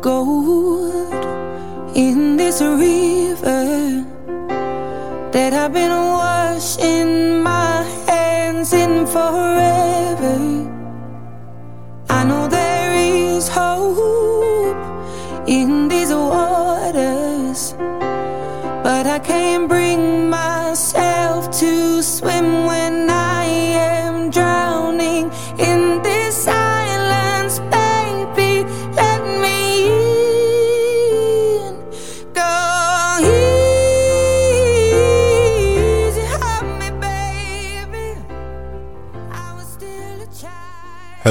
gold in this river that I've been washing my hands in forever. I know there is hope in these waters, but I can't bring myself to swim when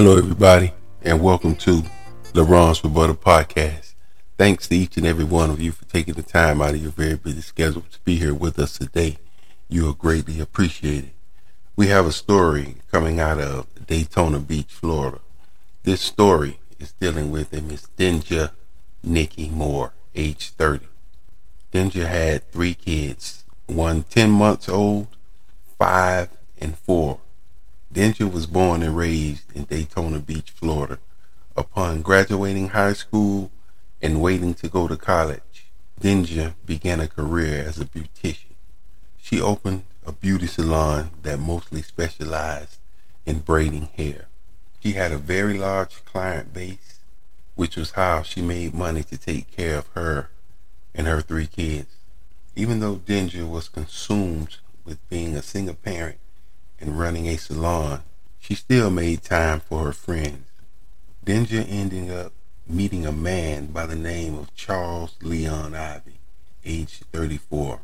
Hello, everybody, and welcome to the Ron's for Butter podcast. Thanks to each and every one of you for taking the time out of your very busy schedule to be here with us today. You are greatly appreciated. We have a story coming out of Daytona Beach, Florida. This story is dealing with a Miss Den'Jah Nickie Moore, age 30. Den'Jah had three kids, one 10 months old, five, and four. Den'Jah was born and raised in Daytona Beach, Florida. Upon graduating high school and waiting to go to college, Den'Jah began a career as a beautician. She opened a beauty salon that mostly specialized in braiding hair. She had a very large client base, which was how she made money to take care of her and her three kids. Even though Den'Jah was consumed with being a single parent and running a salon, she still made time for her friends. Den'Jah ended up meeting a man by the name of Charles Leon Ivy, age 34.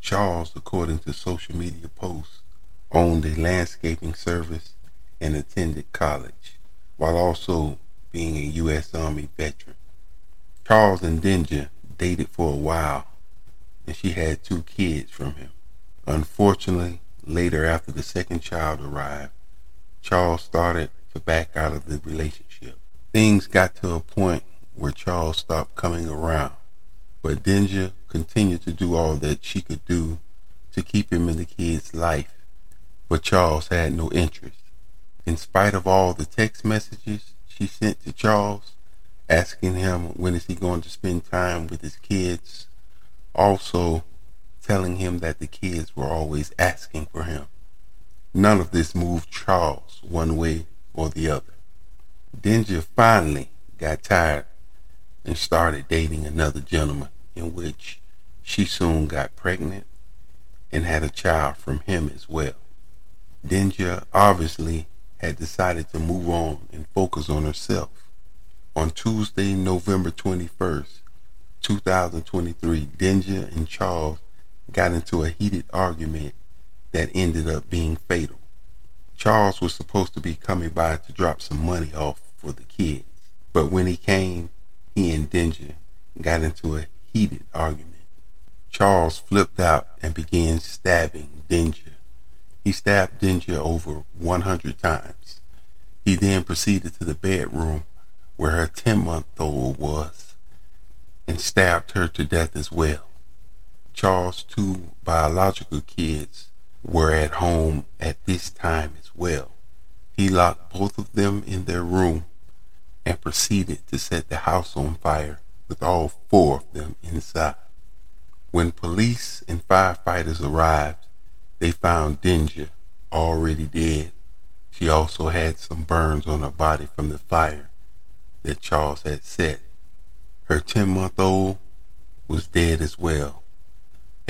Charles, according to social media posts, owned a landscaping service and attended college, while also being a U.S. Army veteran. Charles and Den'Jah dated for a while, and she had two kids from him. Unfortunately, later after the second child arrived, Charles started to back out of the relationship. Things got to a point where Charles stopped coming around, but Den'Jah continued to do all that she could do to keep him in the kid's life, but Charles had no interest. In spite of all the text messages she sent to Charles, asking him when is he going to spend time with his kids, also telling him that the kids were always asking for him. None of this moved Charles one way or the other. Den'Jah finally got tired and started dating another gentleman, in which she soon got pregnant and had a child from him as well. Den'Jah obviously had decided to move on and focus on herself. On Tuesday, November 21st, 2023, Den'Jah and Charles got into a heated argument that ended up being fatal. Charles was supposed to be coming by to drop some money off for the kids, but when he came, he and Den'Jah got into a heated argument. Charles flipped out and began stabbing Den'Jah. He stabbed Den'Jah over 100 times. He then proceeded to the bedroom where her 10 month old was and stabbed her to death as well. Charles' two biological kids were at home at this time as well. He locked both of them in their room and proceeded to set the house on fire with all four of them inside. When police and firefighters arrived, they found Den'Jah already dead. She also had some burns on her body from the fire that Charles had set. Her 10 month old was dead as well,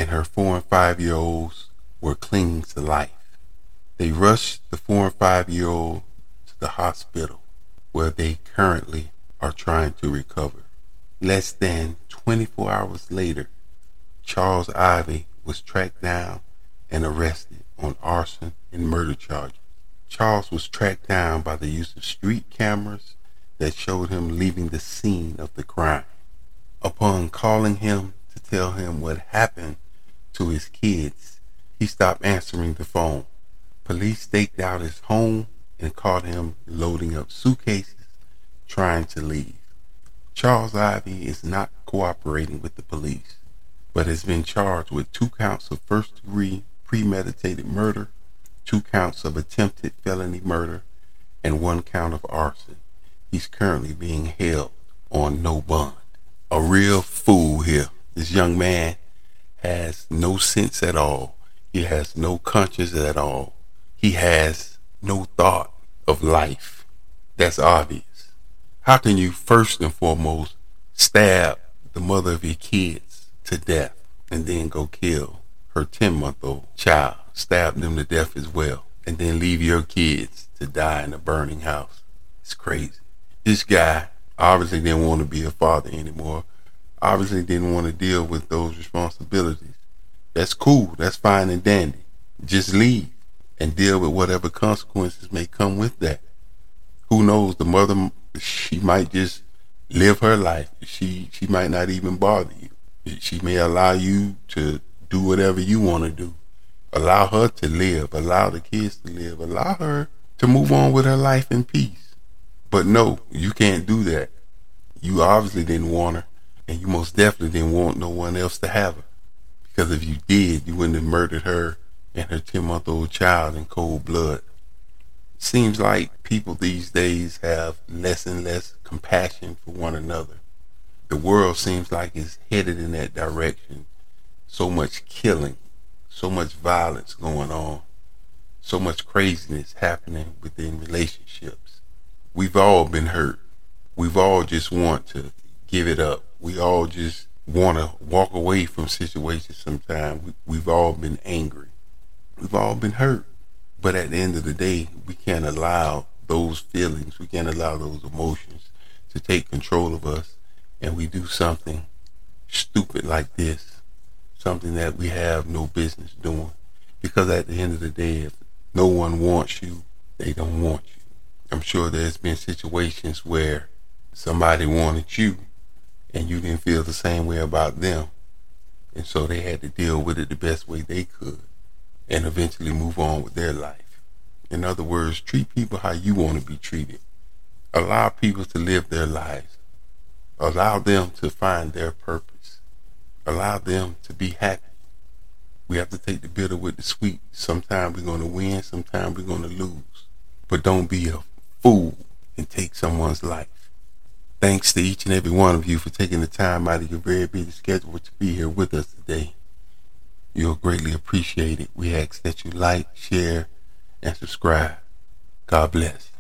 and her four and five year olds were clinging to life. They rushed the four and five year old to the hospital where they currently are trying to recover. Less than 24 hours later, Charles Ivy was tracked down and arrested on arson and murder charges. Charles was tracked down by the use of street cameras that showed him leaving the scene of the crime. Upon calling him to tell him what happened to his kids, he stopped answering the phone. Police staked out his home and caught him loading up suitcases, trying to leave. Charles Ivy is not cooperating with the police, but has been charged with two counts of first degree premeditated murder, two counts of attempted felony murder, and one count of arson. He's currently being held on no bond. A real fool here. This young man has no sense at all. He has no conscience at all. He has no thought of life. That's obvious. How can you first and foremost stab the mother of your kids to death and then go kill her 10 month old child, stab them to death as well, and then leave your kids to die in a burning house? It's crazy. This guy obviously didn't want to be a father anymore. Obviously didn't want to deal with those responsibilities. That's cool. That's fine and dandy. Just leave and deal with whatever consequences may come with that. Who knows? The mother, she might just live her life. She she might not even bother you. She may allow you to do whatever you want to do. Allow her to live. Allow the kids to live. Allow her to move on with her life in peace. But no, you can't do that. You obviously didn't want her, and you most definitely didn't want no one else to have her. Because if you did, you wouldn't have murdered her and her 10 month old child in cold blood. Seems like people these days have less and less compassion for one another. The world seems like it's headed in that direction. So much killing, so much violence going on, so much craziness happening within relationships. We've all been hurt. We've all just want to give it up. We all just want to walk away from situations sometimes. We, have all been angry. We've all been hurt. But at the end of the day, we can't allow those feelings, we can't allow those emotions to take control of us and we do something stupid like this, something that we have no business doing. Because at the end of the day, if no one wants you, they don't want you. I'm sure there's been situations where somebody wanted you and you didn't feel the same way about them. And so they had to deal with it the best way they could and eventually move on with their life. In other words, treat people how you want to be treated. Allow people to live their lives. Allow them to find their purpose. Allow them to be happy. We have to take the bitter with the sweet. Sometimes we're going to win, sometimes we're going to lose. But don't be a fool and take someone's life. Thanks to each and every one of you for taking the time out of your very busy schedule to be here with us today. You'll greatly appreciate it. We ask that you like, share, and subscribe. God bless.